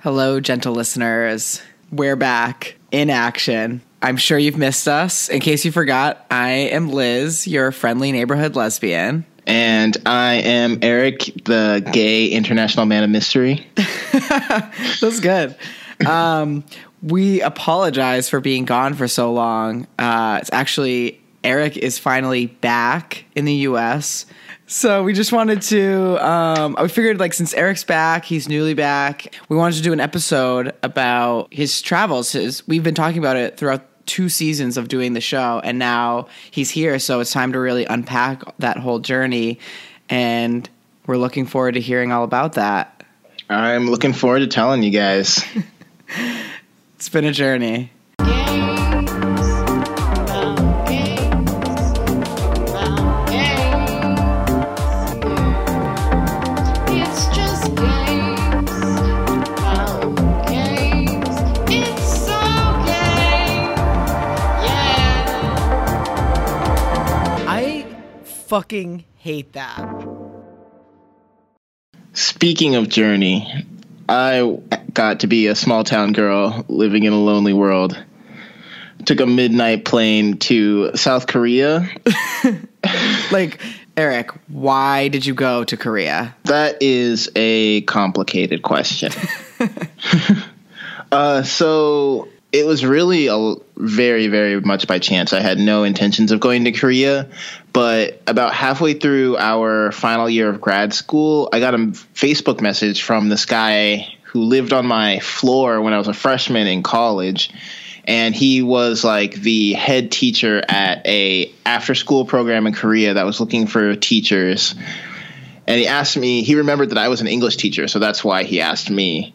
Hello, gentle listeners. We're back in action. I'm sure you've missed us. In case you forgot, I am Liz, your friendly neighborhood lesbian. And I am Eric, the gay international man of mystery. That's good. Um, we apologize for being gone for so long. Uh, it's actually Eric is finally back in the U.S. So we just wanted to. Um, we figured like since Eric's back, he's newly back. We wanted to do an episode about his travels. His we've been talking about it throughout two seasons of doing the show, and now he's here. So it's time to really unpack that whole journey, and we're looking forward to hearing all about that. I'm looking forward to telling you guys. it's been a journey. Fucking hate that. Speaking of journey, I got to be a small town girl living in a lonely world. Took a midnight plane to South Korea. like, Eric, why did you go to Korea? That is a complicated question. uh, so it was really a very very much by chance. I had no intentions of going to korea but about halfway through our final year of grad school i got a facebook message from this guy who lived on my floor when i was a freshman in college and he was like the head teacher at a after school program in korea that was looking for teachers. And he asked me he remembered that i was an english teacher so that's why he asked me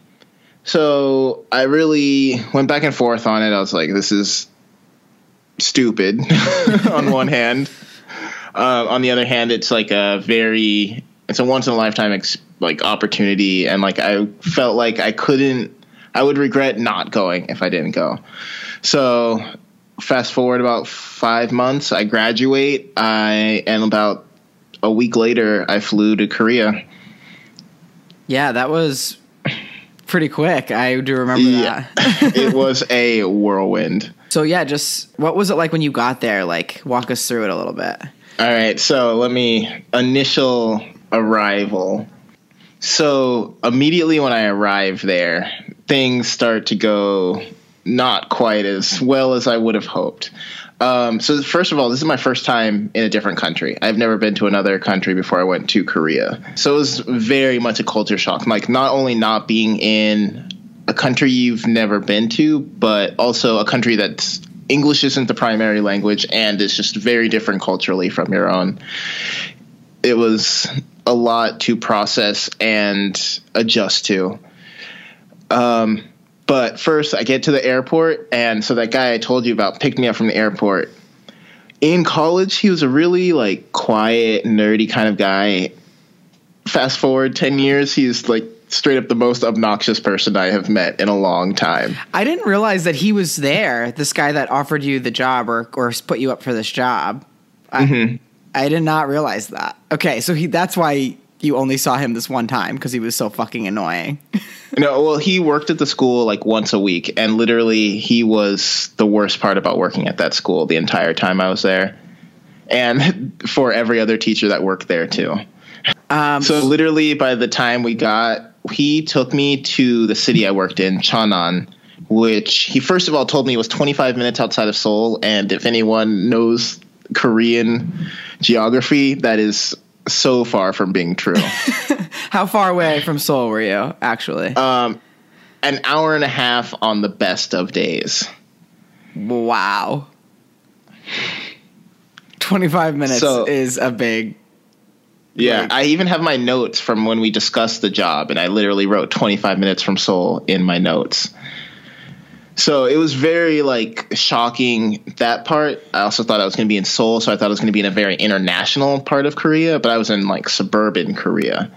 so I really went back and forth on it. I was like, this is stupid on one hand. Uh, on the other hand, it's like a very, it's a once in a lifetime ex- like opportunity. And like, I felt like I couldn't, I would regret not going if I didn't go. So fast forward about five months, I graduate. I, and about a week later, I flew to Korea. Yeah, that was pretty quick. I do remember yeah. that. it was a whirlwind. So yeah, just what was it like when you got there? Like walk us through it a little bit. All right, so let me initial arrival. So immediately when I arrive there, things start to go not quite as well as I would have hoped. Um, so first of all, this is my first time in a different country. I've never been to another country before I went to Korea. So it was very much a culture shock. Like not only not being in a country you've never been to, but also a country that's English isn't the primary language and is just very different culturally from your own. It was a lot to process and adjust to. Um, but first, I get to the airport, and so that guy I told you about picked me up from the airport. In college, he was a really like quiet, nerdy kind of guy. Fast forward ten years, he's like straight up the most obnoxious person I have met in a long time. I didn't realize that he was there. This guy that offered you the job or or put you up for this job. I, mm-hmm. I did not realize that. Okay, so he that's why you only saw him this one time because he was so fucking annoying. no, well, he worked at the school like once a week, and literally, he was the worst part about working at that school the entire time I was there, and for every other teacher that worked there too. Um, so literally, by the time we got, he took me to the city I worked in, Cheonan, which he first of all told me was 25 minutes outside of Seoul, and if anyone knows Korean geography, that is so far from being true. How far away from Seoul were you, actually? Um, an hour and a half on the best of days. Wow. 25 minutes so, is a big. Yeah, like, I even have my notes from when we discussed the job, and I literally wrote 25 minutes from Seoul in my notes. So it was very like shocking that part. I also thought I was going to be in Seoul, so I thought I was going to be in a very international part of Korea, but I was in like suburban Korea,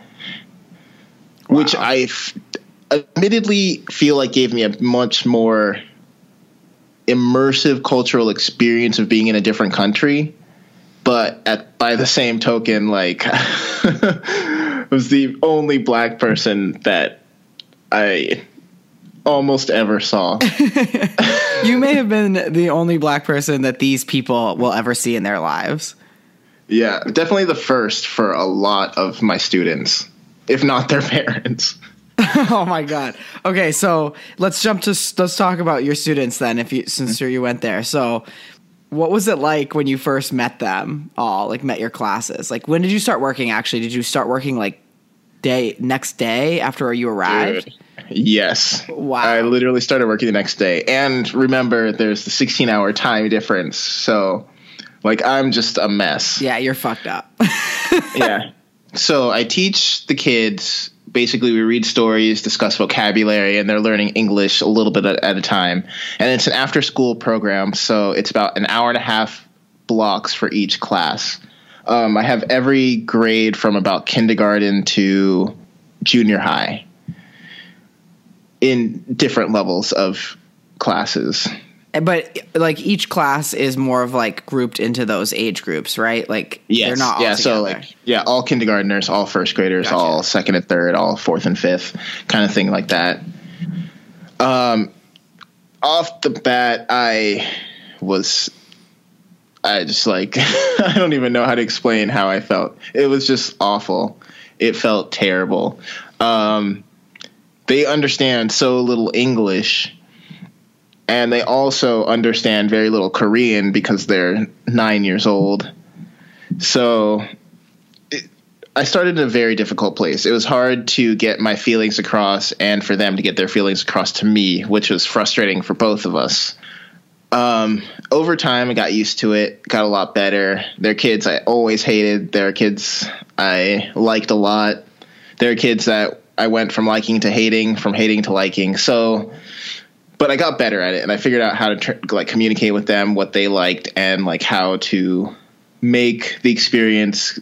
wow. which I f- admittedly feel like gave me a much more immersive cultural experience of being in a different country. But at by the same token, like was the only black person that I almost ever saw. you may have been the only black person that these people will ever see in their lives. Yeah, definitely the first for a lot of my students, if not their parents. oh my god. Okay, so let's jump to let's talk about your students then if you since mm-hmm. you went there. So what was it like when you first met them all like met your classes like when did you start working actually did you start working like day next day after you arrived Dude, yes. Wow. i literally started working the next day. And remember there's the 16 hour time difference. So like i'm just a mess. Yeah you're fucked up. Yeah. So i teach the kids basically we read stories discuss vocabulary and they're learning english a little bit at, at a time. And it's an after school program so it's about an hour and a half blocks for each class. Um, i have every grade from about kindergarten to junior high in different levels of classes but like each class is more of like grouped into those age groups right like Yes. they're not all yeah. So like, yeah, all kindergartners, all first graders, Gotcha. all second and third, all fourth and fifth, kind of thing like that. Um, off the bat, I was, I just like, I don't even know how to explain how I felt. It was just awful. It felt terrible. Um, they understand so little English and they also understand very little Korean because they're nine years old. So it, I started in a very difficult place. It was hard to get my feelings across and for them to get their feelings across to me, which was frustrating for both of us. Um, over time, I got used to it, got a lot better. Their kids I always hated. Their kids I liked a lot. There are kids that I went from liking to hating, from hating to liking. So but I got better at it, and I figured out how to tr- like communicate with them what they liked and like how to make the experience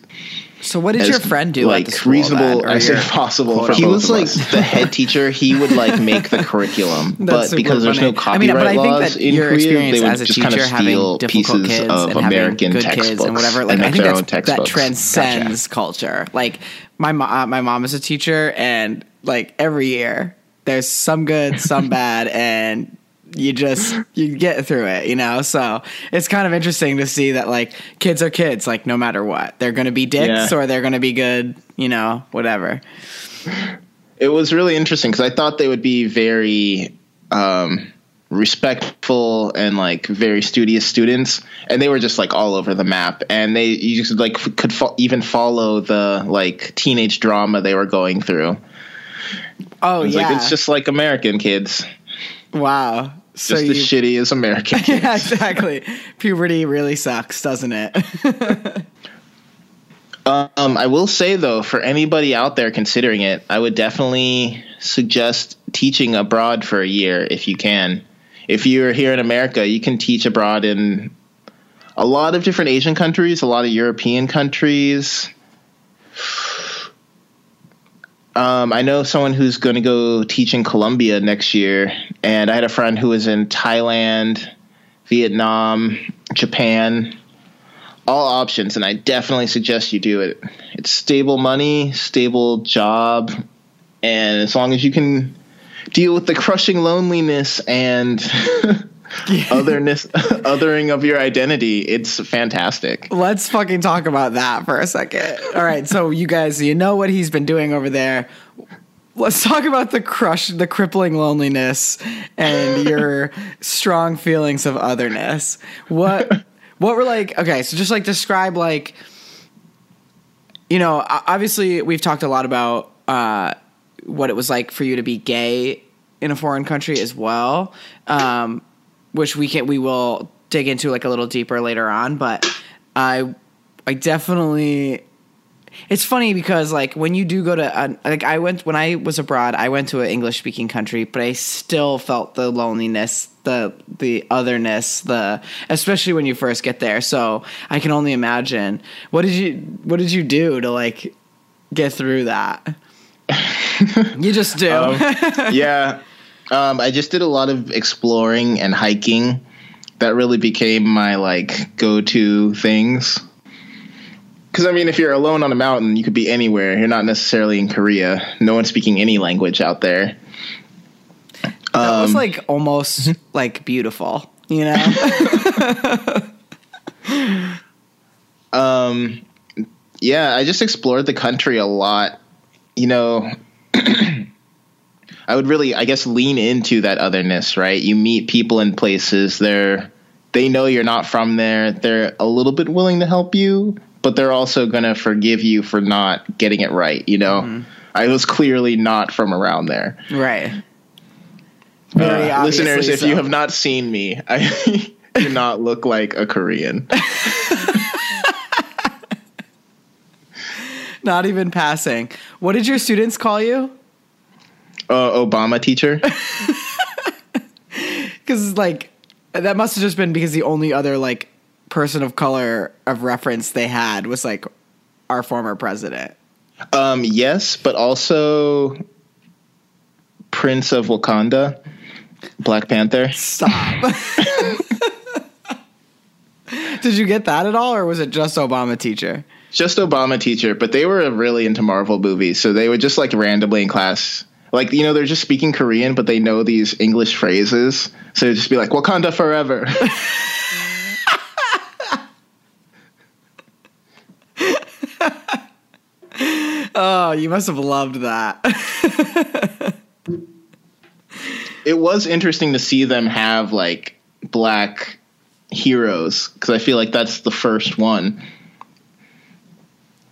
so what did as your friend do like at the reasonable then, or as your- possible. For he unquote was like us? the head teacher. He would like make the curriculum, That's but super because there's no funny. I mean, copyright but I think laws that in your Korea, they would as a just kind of steal pieces kids of and American good textbooks kids and whatever, like and I think their that's, own that textbooks. transcends culture. Like my mo- uh, my mom is a teacher, and like every year there's some good, some bad, and you just you get through it, you know. So it's kind of interesting to see that like kids are kids, like no matter what, they're gonna be dicks Yeah. or they're gonna be good, you know, whatever. it was really interesting because I thought they would be very um, respectful and like very studious students, and they were just like all over the map. And they you just like could fo- even follow the like teenage drama they were going through. Oh It's yeah, like it's just like American kids, wow. So just you, as shitty as American kids. yeah, exactly. Puberty really sucks, doesn't it? Um, I will say though, for anybody out there considering it, I would definitely suggest teaching abroad for a year if you can. If you're here in America, you can teach abroad in a lot of different Asian countries, a lot of European countries. Um, I know someone who's going to go teach in Colombia next year, and I had a friend who was in Thailand, Vietnam, Japan, all options, and I definitely suggest you do it. It's stable money, stable job, and as long as you can deal with the crushing loneliness and otherness, othering of your identity, it's fantastic. Let's fucking talk about that for a second. All right, so you guys, you know what he's been doing over there. Let's talk about the crush, the crippling loneliness, and your strong feelings of otherness. What, what were like? Okay, so just like describe like, you know, obviously we've talked a lot about uh, what it was like for you to be gay in a foreign country as well, um, which we can we will dig into like a little deeper later on. But I I definitely it's funny because like when you do go to like I went when I was abroad, I went to an English speaking country, but I still felt the loneliness, the the otherness, the especially when you first get there. So I can only imagine. What did you What did you do to like get through that? You just do. Um, yeah, um, I just did a lot of exploring and hiking. That really became my like go-to things. Because I mean, if you're alone on a mountain, you could be anywhere. You're not necessarily in Korea. No one's speaking any language out there. That's was like almost like beautiful, you know? Um, yeah, I just explored the country a lot. You know, I would really, I guess, lean into that otherness, right? You meet people in places, they're, they know you're not from there. They're a little bit willing to help you, but they're also going to forgive you for not getting it right, you know? Mm-hmm. I was clearly not from around there. right. Very Uh, listeners, obviously if you have not seen me, I do not look like a Korean. Not even passing. What did your students call you? Uh, Obama teacher. Because like that must have just been because the only other like person of color of reference they had was like our former president. Um, yes, but also Prince of Wakanda, Black Panther. Stop. Did you get that at all, or was it just Obama teacher? Just Obama teacher, but they were really into Marvel movies, so they would just like randomly in class, like you know, they're just speaking Korean, but they know these English phrases, so they'd just be like Wakanda forever. Oh, you must have loved that. it was interesting to see them have like black heroes because I feel like that's the first one.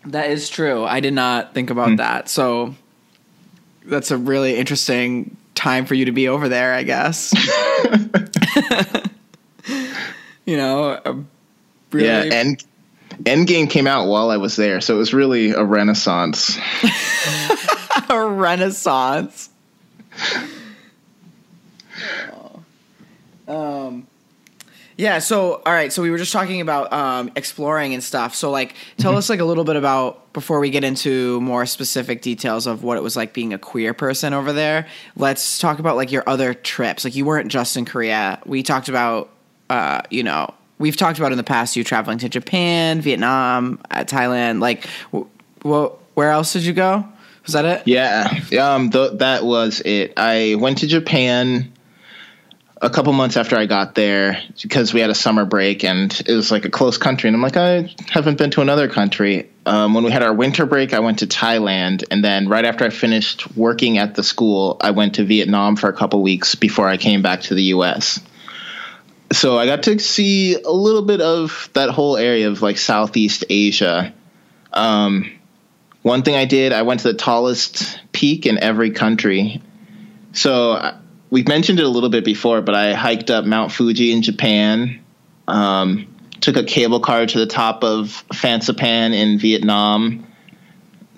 That is true. I did not think about that. So that's a really interesting time for you to be over there, I guess. you know, a really Yeah, and Endgame came out while I was there, so it was really a renaissance. a renaissance. Um, yeah. So, all right. So we were just talking about um, exploring and stuff. So, like, tell us like a little bit about before we get into more specific details of what it was like being a queer person over there. Let's talk about like your other trips. Like, you weren't just in Korea. We talked about, uh, you know, we've talked about in the past you traveling to Japan, Vietnam, uh, Thailand. Like, wh- wh- where else did you go? Was that it? Yeah, um, th- that was it. I went to Japan a couple months after I got there because we had a summer break and it was like a close country. And I'm like, I haven't been to another country. Um, when we had our winter break, I went to Thailand. And then right after I finished working at the school, I went to Vietnam for a couple weeks before I came back to the US. So I got to see a little bit of that whole area of like Southeast Asia. Um, one thing I did, I went to the tallest peak in every country. So we've mentioned it a little bit before, but I hiked up Mount Fuji in Japan. Um, took a cable car to the top of Fansipan in Vietnam.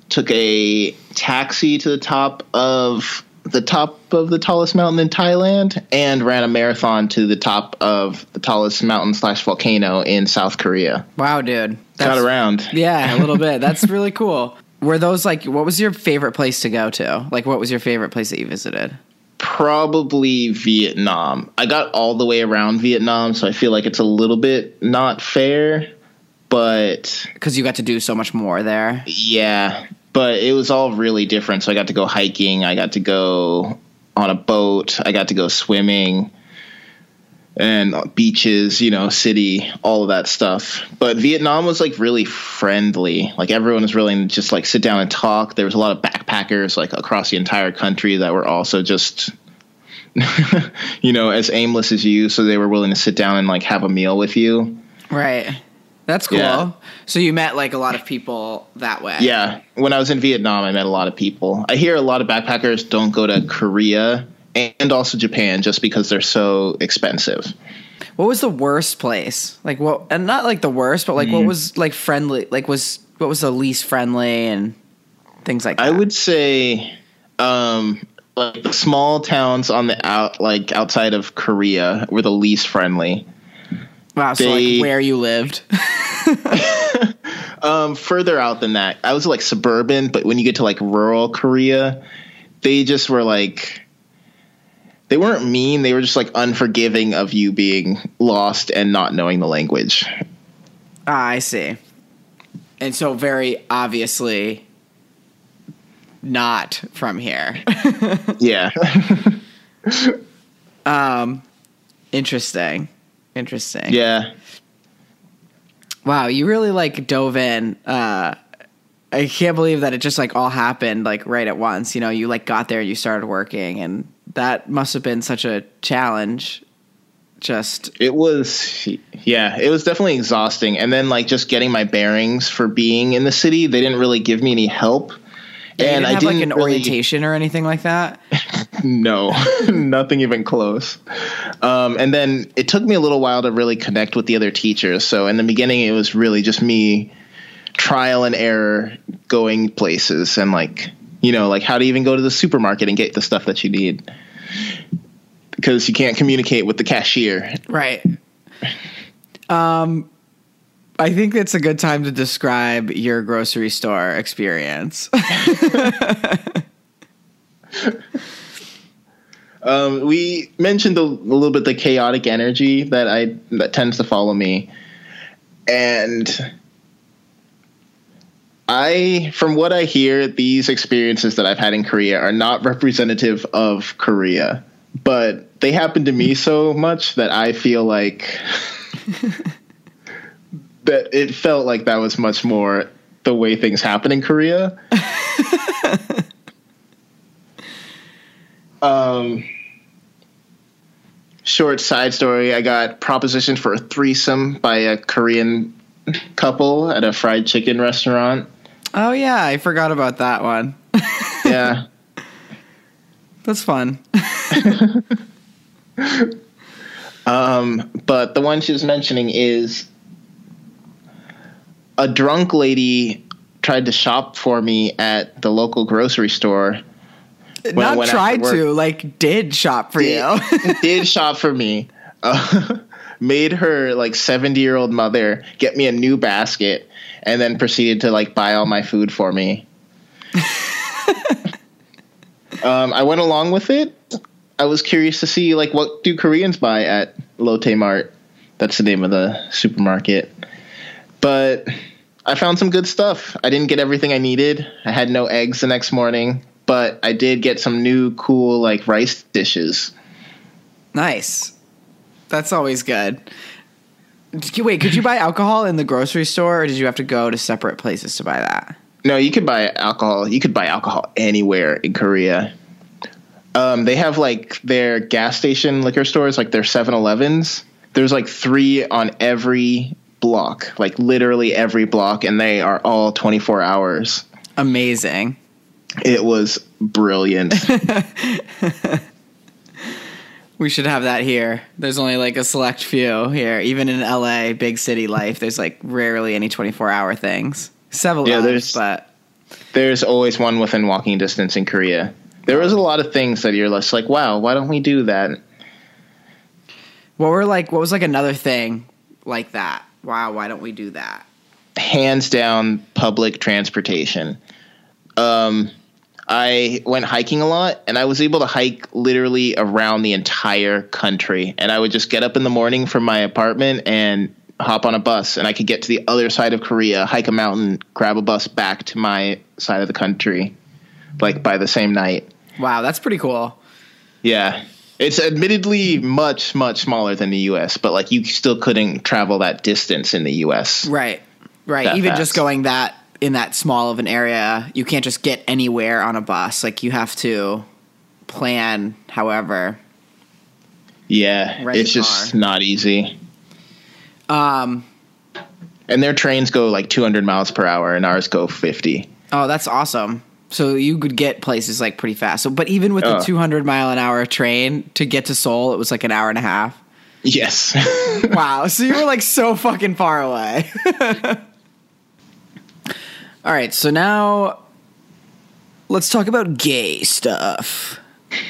Took a taxi to the top of the top of the tallest mountain in Thailand, and ran a marathon to the top of the tallest mountain slash volcano in South Korea. Wow, dude. Got around. Yeah, a little bit. That's really cool. Were those like what was your favorite place to go to? Like what was your favorite place that you visited? Probably Vietnam. I got all the way around Vietnam, so I feel like it's a little bit not fair, but Cuz you got to do so much more there. yeah, but it was all really different. So I got to go hiking, I got to go on a boat, I got to go swimming and uh, beaches, you know, city, all of that stuff. But Vietnam was like really friendly. Like everyone was willing to just like sit down and talk. There was a lot of backpackers like across the entire country that were also just you know, as aimless as you, so they were willing to sit down and like have a meal with you. Right. That's cool. Yeah. So you met like a lot of people that way. Yeah, when I was in Vietnam, I met a lot of people. I hear a lot of backpackers don't go to Korea and also Japan just because they're so expensive. What was the worst place? Like what and not like the worst, but like Mm. what was like friendly? Like was what was the least friendly and things like that? I would say, um, like the small towns on the out, like outside of Korea, were the least friendly. Wow, so they- like where you lived. Um, further out than that, I was like suburban, but when you get to like rural Korea, they just were like. They weren't mean. They were just like unforgiving of you being lost and not knowing the language. Ah, I see. And so very obviously not from here. Yeah. Um, interesting. Interesting. Yeah. Wow, you really like dove in. Uh, I can't believe that it just like all happened like right at once. You know, you like got there, you started working, and that must have been such a challenge. Just It was, yeah, it was definitely exhausting. And then, like, just getting my bearings for being in the city, they didn't really give me any help. you and didn't I have didn't like an really, orientation or anything like that. No, nothing even close. Um, and then it took me a little while to really connect with the other teachers. So in the beginning, it was really just me trial and error going places and like, you know, like how to even go to the supermarket and get the stuff that you need because you can't communicate with the cashier. Right. Um, I think that's a good time to describe your grocery store experience. Um, we mentioned a, a little bit the chaotic energy that I that tends to follow me, and I, from what I hear, these experiences that I've had in Korea are not representative of Korea, but they happen to me so much that I feel like that it felt like that was much more the way things happen in Korea. um short side story I got propositioned for a threesome by a Korean couple at a fried chicken restaurant. Oh yeah, I forgot about that one. Yeah. That's fun. um, but the one she was mentioning is a drunk lady tried to shop for me at the local grocery store. Not tried to, like did shop for you. did, did shop for me. Uh, made her like 70 year old mother get me a new basket and then proceeded to like buy all my food for me. um, I went along with it. I was curious to see like what do Koreans buy at Lotte Mart. That's the name of the supermarket. But I found some good stuff. I didn't get everything I needed. I had no eggs the next morning, but I did get some new cool like rice dishes. nice. That's always good. You- Wait, could you buy alcohol in the grocery store, or did you have to go to separate places to buy that? No, you could buy alcohol. You could buy alcohol anywhere in Korea. Um, they have like their gas station liquor stores, like their 7-Elevens. There's like three on every block, like literally every block, and they are all 24 hours. Amazing. It was brilliant. We should have that here. There's only like a select few here. Even in LA, big city life, there's like rarely any 24 hour things. Several, Yeah, there's- but There's always one within walking distance in Korea. There was a lot of things that you're just like, wow, why don't we do that? what were like? What was like another thing like that? Wow, why don't we do that? hands down public transportation. Um, I went hiking a lot, and I was able to hike literally around the entire country. And I would just get up in the morning from my apartment and hop on a bus, and I could get to the other side of Korea, hike a mountain, grab a bus back to my side of the country, like by the same night. Wow, that's pretty cool. Yeah. It's admittedly much, much smaller than the US, but like you still couldn't travel that distance in the US. Right, right. Even fast. just going that in that small of an area, you can't just get anywhere on a bus. Like you have to plan. However, Yeah. Rent it's just car. not easy. um, And their trains go like 200 miles per hour, and ours go 50. Oh, that's awesome. So you could get places like pretty fast. So, but even with the Oh. 200 mile an hour train to get to Seoul, it was like an hour and a half. Yes. Wow. So you were like so fucking far away. All right. So now let's talk about gay stuff.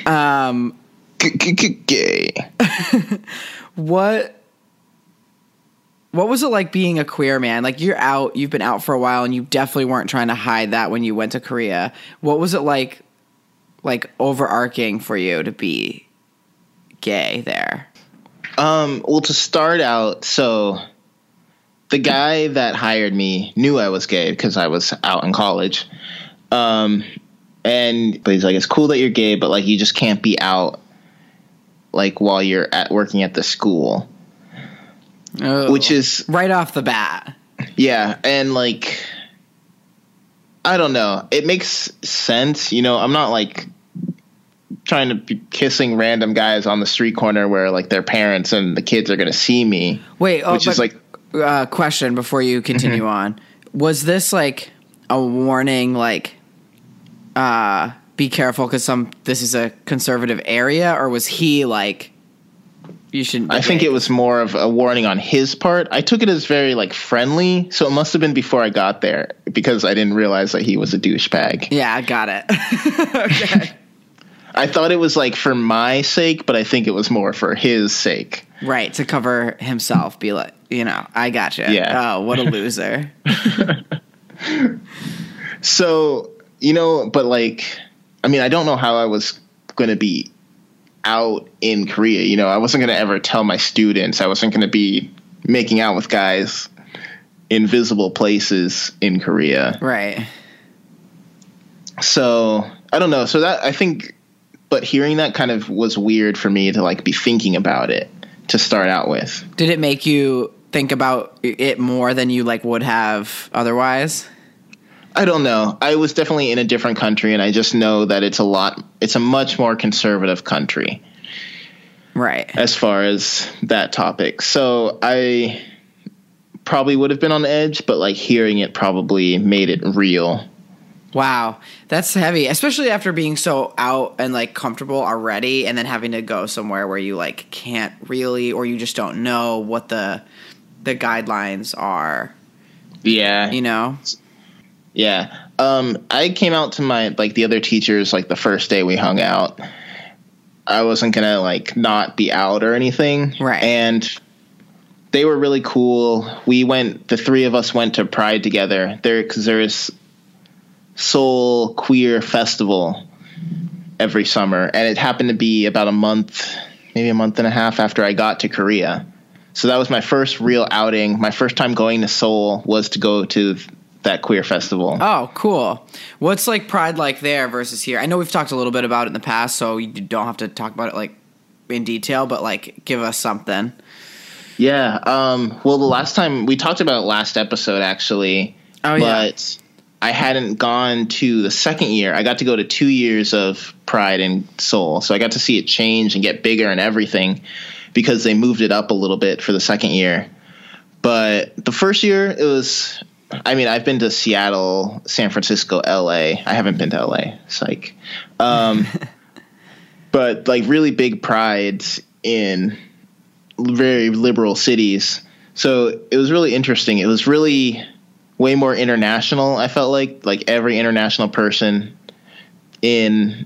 Um, Gay. what what was it like being a queer man? Like you're out, you've been out for a while, and you definitely weren't trying to hide that when you went to Korea. What was it like, like overarching for you to be gay there? Um, well, to start out, so the guy that hired me knew I was gay because I was out in college. Um, and but he's like, it's cool that you're gay, but like you just can't be out like while you're at working at the school. Oh. Which is right off the bat. Yeah, and like I don't know. It makes sense, you know, I'm not like trying to be kissing random guys on the street corner where like their parents and the kids are going to see me. Wait, oh, which is like uh, question before you continue Mm-hmm. on. Was this like a warning like uh be careful cuz some this is a conservative area or was he like you shouldn't I think it was more of a warning on his part. I took it as very like friendly, so it must have been before I got there because I didn't realize that he was a douchebag. Yeah, I got it. okay. I thought it was like for my sake, but I think it was more for his sake. Right, to cover himself, be like, you know, I got you. Yeah. Oh, what a loser. So, you know, but like, I mean, I don't know how I was going to be out in Korea. You know, I wasn't going to ever tell my students. I wasn't going to be making out with guys in visible places in Korea. right. So, I don't know. So that I think but hearing that kind of was weird for me to like be thinking about it to start out with. Did it make you think about it more than you like would have otherwise? I don't know. I was definitely in a different country, and I just know that it's a lot. It's a much more conservative country Right. as far as that topic. So I probably would have been on edge, but like hearing it probably made it real. Wow, that's heavy, especially after being so out and like comfortable already, and then having to go somewhere where you like can't really, or you just don't know what the the guidelines are. Yeah, You know? yeah. Um, I came out to my like the other teachers like the first day we hung out. I wasn't gonna like not be out or anything, Right. And they were really cool. We went, the three of us went to Pride together there because there's Seoul Queer Festival every summer, and it happened to be about a month, maybe a month and a half after I got to Korea. So that was my first real outing. My first time going to Seoul was to go to that queer festival. Oh, cool. What's like Pride like there versus here? I know we've talked a little bit about it in the past, so you don't have to talk about it like in detail, but like give us something. Yeah. Um, well, the last time we talked about it last episode, actually. Oh, yeah. But I hadn't gone to the second year. I got to go to two years of Pride in Seoul. So I got to see it change and get bigger and everything because they moved it up a little bit for the second year. But the first year, it was. I mean, I've been to Seattle, San Francisco, LA. I haven't been to LA. Psych. Um, but like really big prides in very liberal cities. So it was really interesting. It was really way more international. I felt like like every international person in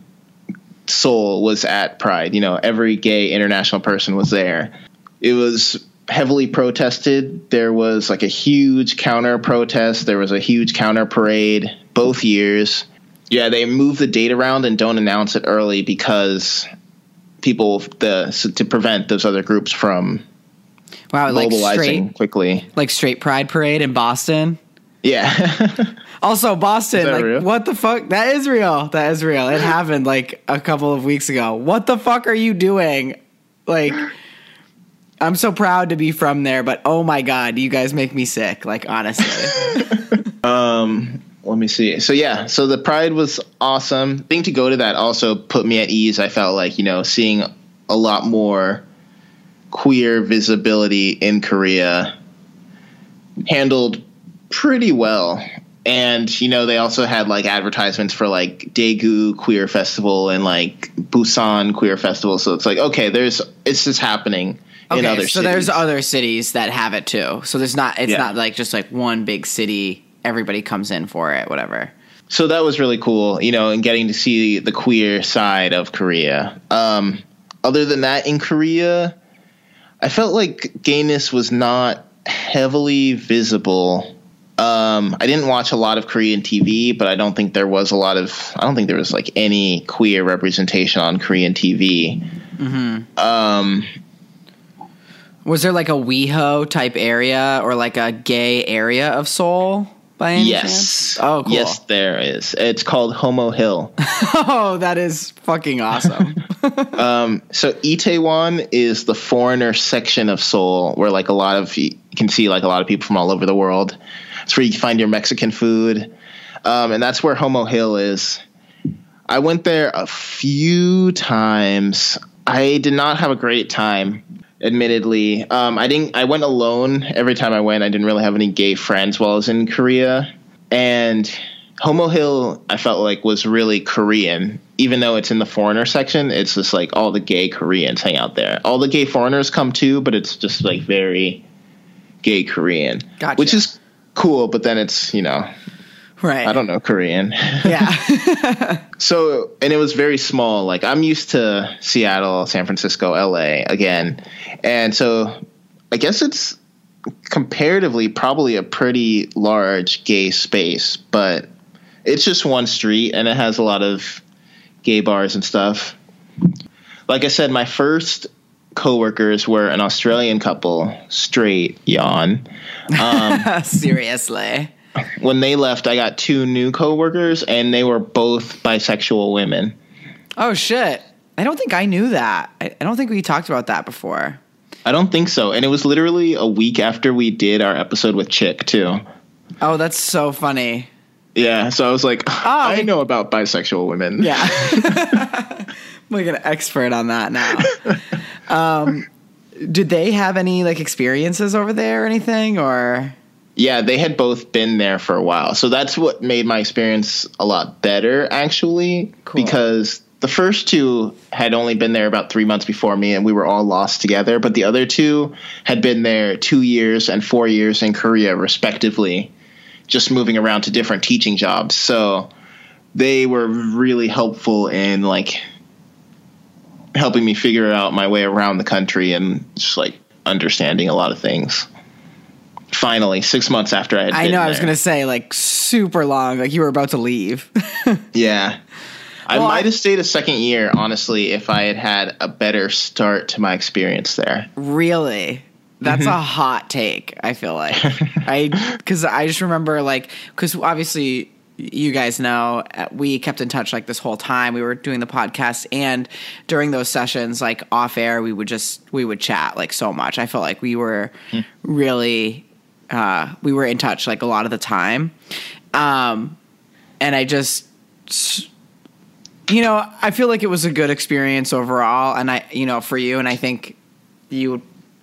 Seoul was at Pride. You know, every gay international person was there. It was heavily protested. There was like a huge counter protest. There was a huge counter parade both years. Yeah, they move the date around and don't announce it early because people the to prevent those other groups from Wow, like mobilizing straight quickly. like straight Pride parade in Boston. Yeah. Also, Boston, like, real? what the fuck? That is real. That is real. It happened like a couple of weeks ago. What the fuck are you doing? Like, I'm so proud to be from there, but oh my god, you guys make me sick. Like, honestly. um let me see. So yeah, so the Pride was awesome. I think to go to that also put me at ease. I felt like, you know, seeing a lot more queer visibility in Korea handled pretty well. And you know, they also had like advertisements for like Daegu Queer Festival and like Busan Queer Festival. So it's like, okay, there's it's just happening in okay, other so cities. there's other cities that have it too. So there's not. It's Yeah. not like just like one big city. Everybody comes in for it. Whatever. so that was really cool, you know, and getting to see the queer side of Korea. Um, other than that, in Korea, I felt like gayness was not heavily visible. Um, I didn't watch a lot of Korean TV, but I don't think there was a lot of. I don't think there was like any queer representation on Korean TV. Um, Was there like a WeHo type area or like a gay area of Seoul? by any yes. chance? Oh, cool. Yes, there is. It's called Homo Hill. oh, that is fucking awesome. um, so Itaewon is the foreigner section of Seoul, where like a lot of you can see like a lot of people from all over the world. It's where you find your Mexican food, um, and that's where Homo Hill is. I went there a few times. I did not have a great time admittedly. Um, I didn't. I went alone every time I went. I didn't really have any gay friends while I was in Korea, and Homo Hill I felt like was really Korean. Even though it's in the foreigner section, it's just like all the gay Koreans hang out there. All the gay foreigners come too, but it's just like very gay Korean, Gotcha. which is cool. But then it's you know right. I don't know Korean. Yeah. So, and it was very small. Like I'm used to Seattle, San Francisco, LA again. And so I guess it's comparatively probably a pretty large gay space, but it's just one street and it has a lot of gay bars and stuff. Like I said, my first coworkers were an Australian couple, straight yawn. Um, Seriously. when they left, I got two new coworkers, and they were both bisexual women. Oh shit. I don't think I knew that. I, I don't think we talked about that before. I don't think so, and it was literally a week after we did our episode with Chick too. Oh, that's so funny. Yeah, so I was like, I know about bisexual women. Yeah. I'm like an expert on that now. Um, did they have any like experiences over there or anything or Yeah, they had both been there for a while. So that's what made my experience a lot better, actually, Cool. because the first two had only been there about three months before me, and we were all lost together. But the other two had been there two years and four years in Korea, respectively, just moving around to different teaching jobs. So they were really helpful in like helping me figure out my way around the country and just like understanding a lot of things finally six months after I had. I know I was there. to say like super long like you were about to leave. Yeah. I Well, I- might have stayed a second year, honestly, if I had had a better start to my experience there. really? That's Mm-hmm. a hot take, I feel like. I cuz I just remember like cuz obviously you guys know uh, we kept in touch like this whole time we were doing the podcast and during those sessions like off air we would just we would chat like so much. I felt like we were Hmm. really uh we were in touch like a lot of the time. Um and I just you know, I feel like it was a good experience overall, and I, you know, for you, and I think you, would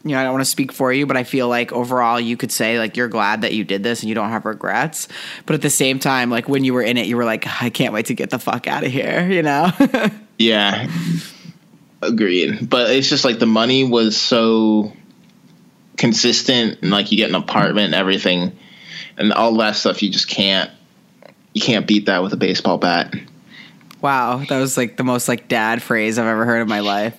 you know, I don't want to speak for you, but I feel like overall you could say like you're glad that you did this and you don't have regrets. But at the same time, like when you were in it, you were like, I can't wait to get the fuck out of here, you know? Yeah. Agreed. But it's just like the money was so consistent and like you get an apartment and everything and all that stuff you just can't you can't beat that with a baseball bat. wow, that was like the most like dad phrase I've ever heard in my life.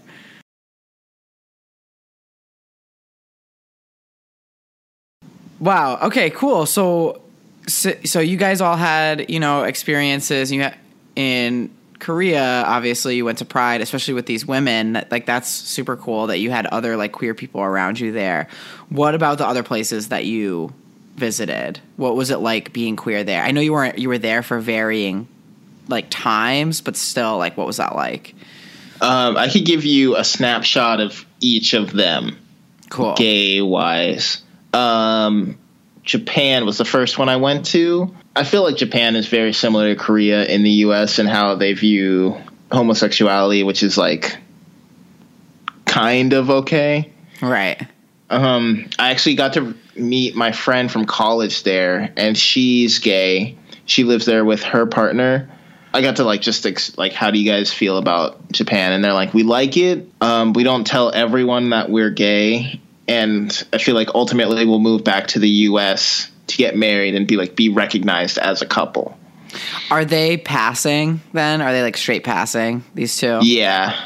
Wow. Okay. Cool. So, so, so you guys all had you know experiences. You had, in Korea, obviously, you went to Pride, especially with these women. That- Like that's super cool that you had other like queer people around you there. What about the other places that you visited? What was it like being queer there? I know you weren't you were there for varying like times, but still, like what was that like? Um, I could give you a snapshot of each of them. Cool. gay wise. Um, Japan was the first one I went to. I feel like Japan is very similar to Korea in the US and how they view homosexuality, which is like kind of okay. Right. Um, I actually got to meet my friend from college there, and she's gay. She lives there with her partner. I got to like just ex- like, how do you guys feel about Japan? And they're like, we like it. Um, we don't tell everyone that we're gay, and I feel like ultimately we'll move back to the U.S. to get married and be like be recognized as a couple. Are they passing then? Are they like straight passing these two? Yeah,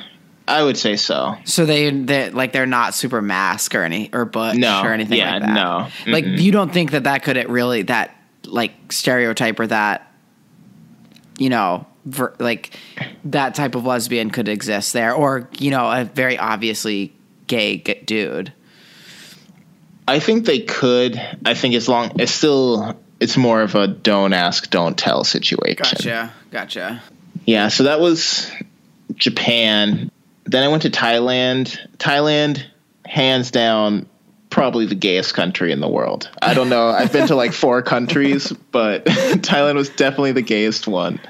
I would say so. So they they like they're not super mask or any or butch No. or anything Yeah, like that. no. Like Mm-mm. you don't think that that could it really that like stereotype or that you know ver, like that type of lesbian could exist there or you know a very obviously gay g- dude. I think they could. I think as long it's still it's more of a don't ask, don't tell situation. Gotcha. Gotcha. Yeah, so that was Japan. Then I went to Thailand. Thailand, hands down, probably the gayest country in the world. I don't know. I've been to like four countries, but Thailand was definitely the gayest one.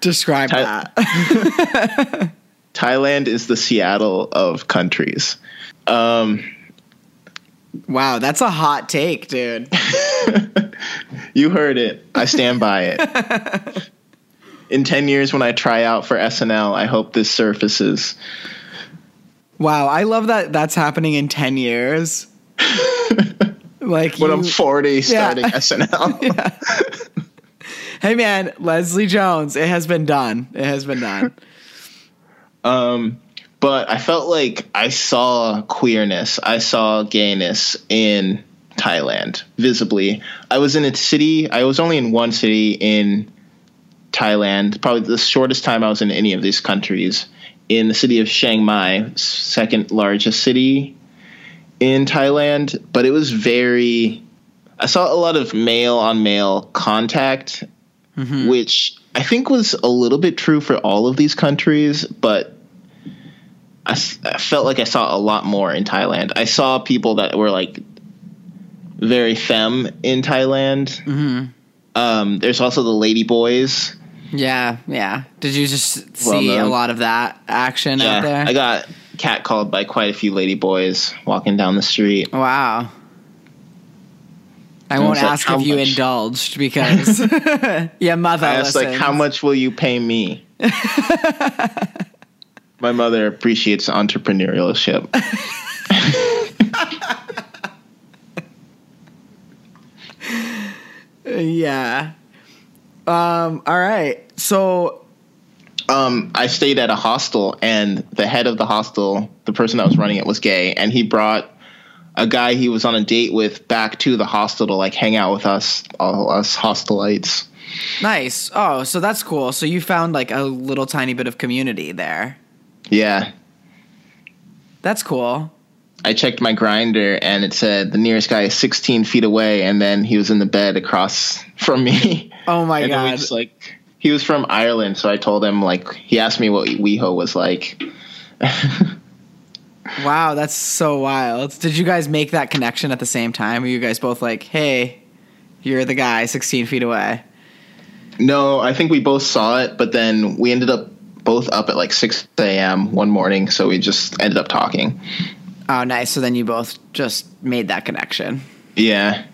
Describe Thai- that. Thailand is the Seattle of countries. Um, wow, that's a hot take, dude. you heard it. I stand by it. In 10 years, when I try out for SNL, I hope this surfaces. Wow, I love that that's happening in 10 years. like When I'm 40 starting Yeah. SNL. Hey man, Leslie Jones, it has been done. It has been done. Um, but I felt like I saw queerness, I saw gayness in Thailand visibly. I was in a city, I was only in one city in Thailand, probably the shortest time I was in any of these countries, in the city of Chiang Mai, second largest city in Thailand. But it was very, I saw a lot of male on male contact mm-hmm. which I think was a little bit true for all of these countries, but I, I felt like I saw a lot more in Thailand. I saw people that were like very femme in Thailand. hmm Um, there's also the lady boys. Yeah, yeah. Did you just Well see a lot of that action out there? I got catcalled by quite a few lady boys walking down the street. wow. I And won't like, ask how if you much- indulged because your mother I asked like, "How much will you pay me?" My mother appreciates entrepreneurship. Yeah. Um. All right. So um, I stayed at a hostel, and the head of the hostel, the person that was running it, was gay, and he brought a guy he was on a date with back to the hostel to like hang out with us, all us hostelites. nice. Oh, so that's cool. So you found like a little tiny bit of community there. Yeah, That's cool. I checked my Grindr, and it said the nearest guy is 16 feet away, and then he was in the bed across from me. Oh my and god. just like he was from Ireland, so I told him like he asked me what WeHo was like. Wow, that's so wild. Did you guys make that connection at the same time? Were you guys both like, "Hey, you're the guy 16 feet away"? No, I think we both saw it, but then we ended up both up at like 6 a.m. one morning, so we just ended up talking. Oh, nice. So then you both just made that connection. Yeah.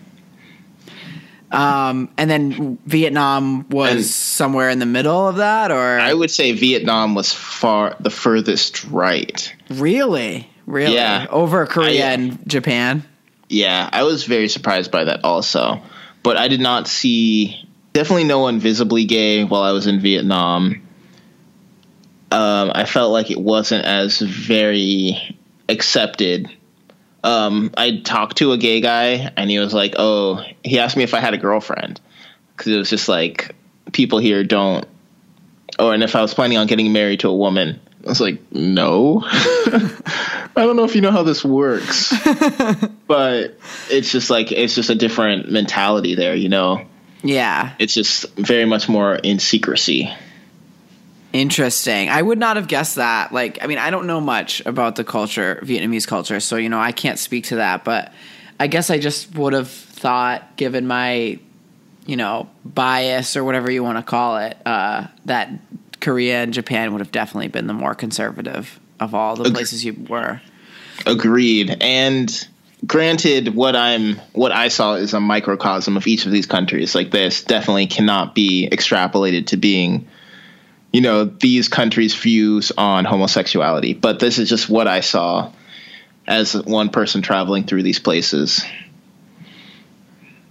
Um, and then Vietnam was And- somewhere in the middle of that, or I would say Vietnam was far the furthest right. really, really, Yeah. over Korea I- and Japan. Yeah, I was very surprised by that also. But I did not see definitely no one visibly gay while I was in Vietnam. Um, I felt like it wasn't as very accepted. Um, I talked to a gay guy and he was like, "Oh," he asked me if I had a girlfriend because it was just like people here don't. Oh, and if I was planning on getting married to a woman, I was like, "No." I don't know if you know how this works but it's just like it's just a different mentality there you know Yeah, it's just very much more in secrecy interesting. I would not have guessed that. Like, I mean, I don't know much about the culture, Vietnamese culture, so you know, I can't speak to that. But I guess I just would have thought, given my, you know, bias or whatever you want to call it, uh, that Korea and Japan would have definitely been the more conservative of all the places you were. agreed and granted what i'm what i saw is a microcosm of each of these countries like this definitely cannot be extrapolated to being you know these countries views on homosexuality but this is just what i saw as one person traveling through these places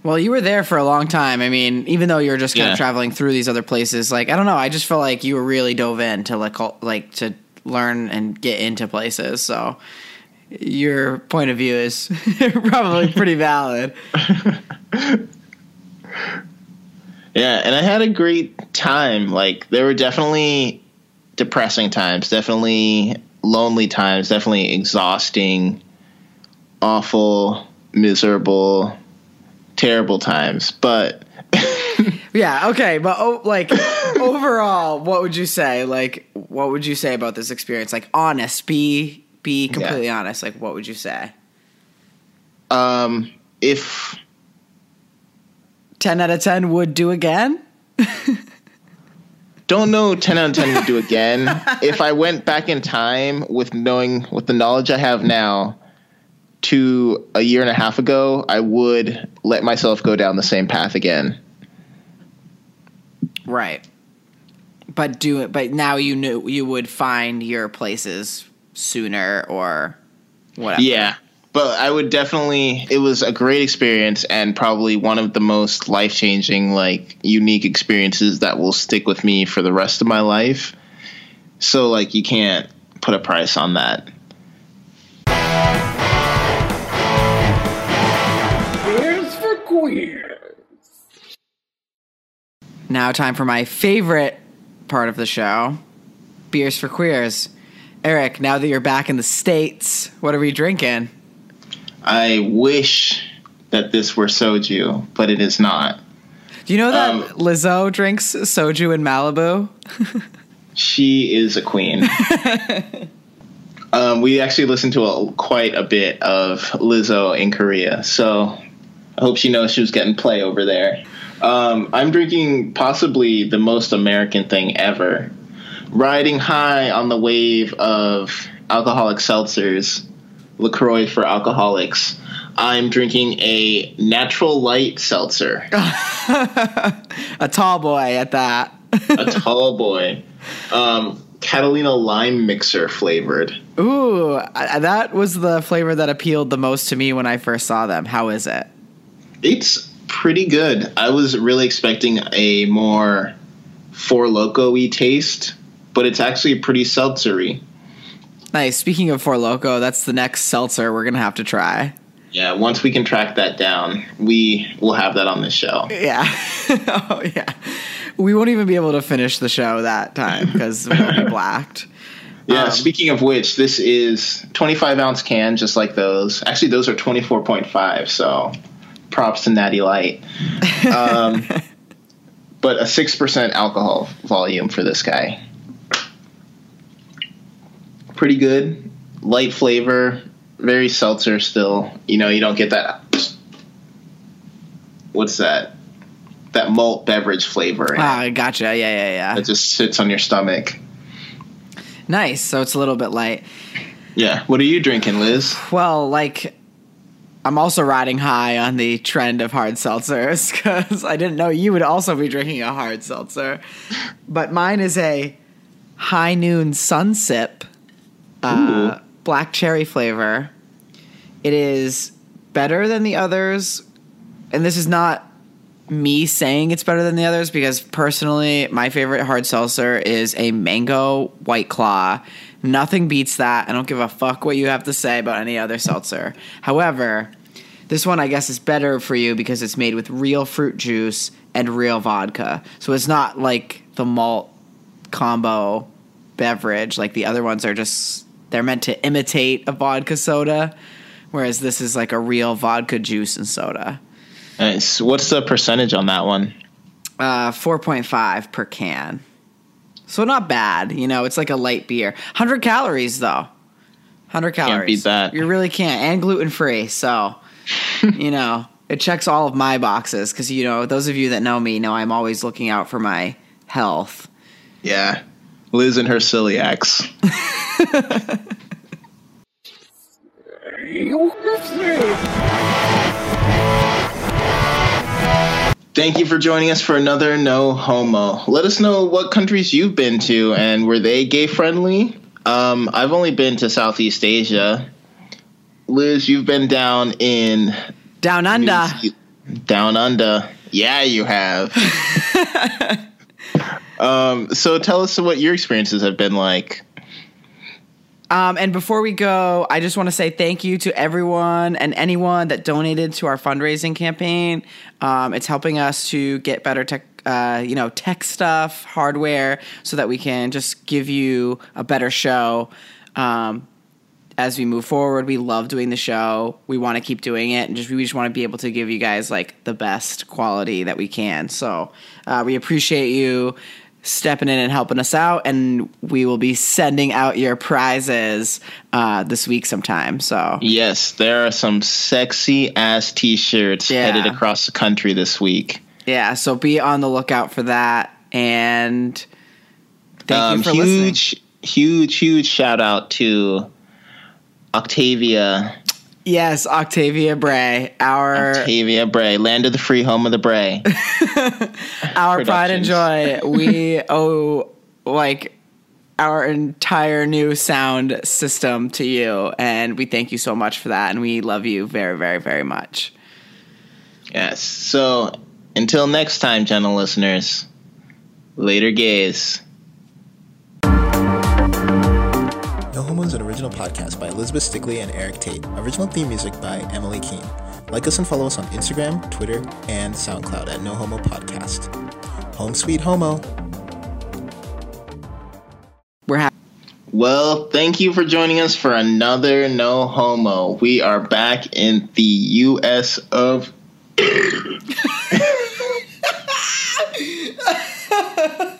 Well, you were there for a long time. I mean, even though you're just kind Yeah. of traveling through these other places, like I don't know, I just felt like you were really dove in to like like to learn and get into places. So your point of view is probably pretty valid. Yeah, and I had a great time. Like there were definitely depressing times, definitely lonely times, definitely exhausting, awful, miserable, terrible times. But Yeah, okay, but oh, like overall, what would you say? Like, what would you say about this experience? Like, honest, be be completely yeah. honest. Like, what would you say? Um, if ten out of ten would do again. Don't know 10 out of 10 would do again. if I went back in time with knowing, with the knowledge I have now, to a year and a half ago, I would let myself go down the same path again. Right. But do it. But now you knew you would find your places sooner or whatever. Yeah, but I would definitely. It was a great experience and probably one of the most life changing, like unique experiences that will stick with me for the rest of my life. So like you can't put a price on that. Beers for queers. Now, time for my favorite part of the show beers for queers. Eric, now that you're back in the States, what are we drinking? I wish that this were soju, but it is not. Do you know that um, Lizzo drinks soju in Malibu? she is a queen. um, we actually listened to a, quite a bit of Lizzo in Korea, so I hope she knows she was getting play over there. Um, I'm drinking possibly the most American thing ever. Riding high on the wave of alcoholic seltzers, LaCroix for alcoholics. I'm drinking a natural light seltzer. a tall boy at that. a tall boy. Um, Catalina lime mixer flavored. Ooh, that was the flavor that appealed the most to me when I first saw them. How is it? It's pretty good. I was really expecting a more Four Loko y taste, but it's actually pretty seltzery. Nice. Speaking of Four Loko, that's the next seltzer we're gonna have to try. Yeah, once we can track that down, we will have that on the show. Yeah. oh yeah. We won't even be able to finish the show that time because we'll be blacked. Yeah, um, speaking of which, this is 25 ounce can, just like those. Actually, those are 24.5, so props to Natty Light. Um, but a six percent alcohol volume for this guy. Pretty good, light flavor, very seltzer still. You know, you don't get that. What's that? That malt beverage flavor. Ah, gotcha. Yeah, yeah, yeah. It just sits on your stomach. Nice. So it's a little bit light. Yeah. What are you drinking, Liz? Well, like I'm also riding high on the trend of hard seltzers because I didn't know you would also be drinking a hard seltzer. But mine is a high noon sunsip, uh, black cherry flavor. It is better than the others, and this is not me saying it's better than the others because personally, my favorite hard seltzer is a mango white claw. Nothing beats that. I don't give a fuck what you have to say about any other seltzer. However, this one I guess is better for you because it's made with real fruit juice and real vodka. So it's not like the malt combo beverage like the other ones are just they're meant to imitate a vodka soda whereas this is like a real vodka juice and soda. Nice. What's the percentage on that one? Uh 4.5 per can. So not bad, you know, it's like a light beer. 100 calories though. 100 calories. Can't beat that. You really can't and gluten free. So you know, it checks all of my boxes because you know those of you that know me know I'm always looking out for my health. Yeah, Liz and her silly celiacs. Thank you for joining us for another No Homo. Let us know what countries you've been to and were they gay friendly? Um, I've only been to Southeast Asia Liz, you've been down in down under. Down under. Yeah, you have. um, so tell us what your experiences have been like. Um, and before we go, I just want to say thank you to everyone and anyone that donated to our fundraising campaign. Um, it's helping us to get better tech, uh, you know, tech stuff, hardware, so that we can just give you a better show. Um, as we move forward. We love doing the show. We want to keep doing it, and just we just want to be able to give you guys like the best quality that we can. So uh, we appreciate you stepping in and helping us out, and we will be sending out your prizes uh, this week sometime. So Yes, there are some sexy ass t-shirts Yeah. headed across the country this week. yeah, so be on the lookout for that. And thank um, you for listening. huge, huge, huge shout out to Octavia, Yes, Octavia Bray, our Octavia Bray, land of the free, home of the Bray. our pride and joy. We owe like our entire new sound system to you, and we thank you so much for that, and we love you very, very, very much. yes. So until next time, gentle listeners. Later, gays. No Homo is an original podcast by Elizabeth Stickley and Eric Tate. Original theme music by Emily Keene. Like us and follow us on Instagram, Twitter, and SoundCloud at No Homo Podcast. Home sweet homo. We're happy. Well, thank you for joining us for another No Homo. We are back in the U.S. of.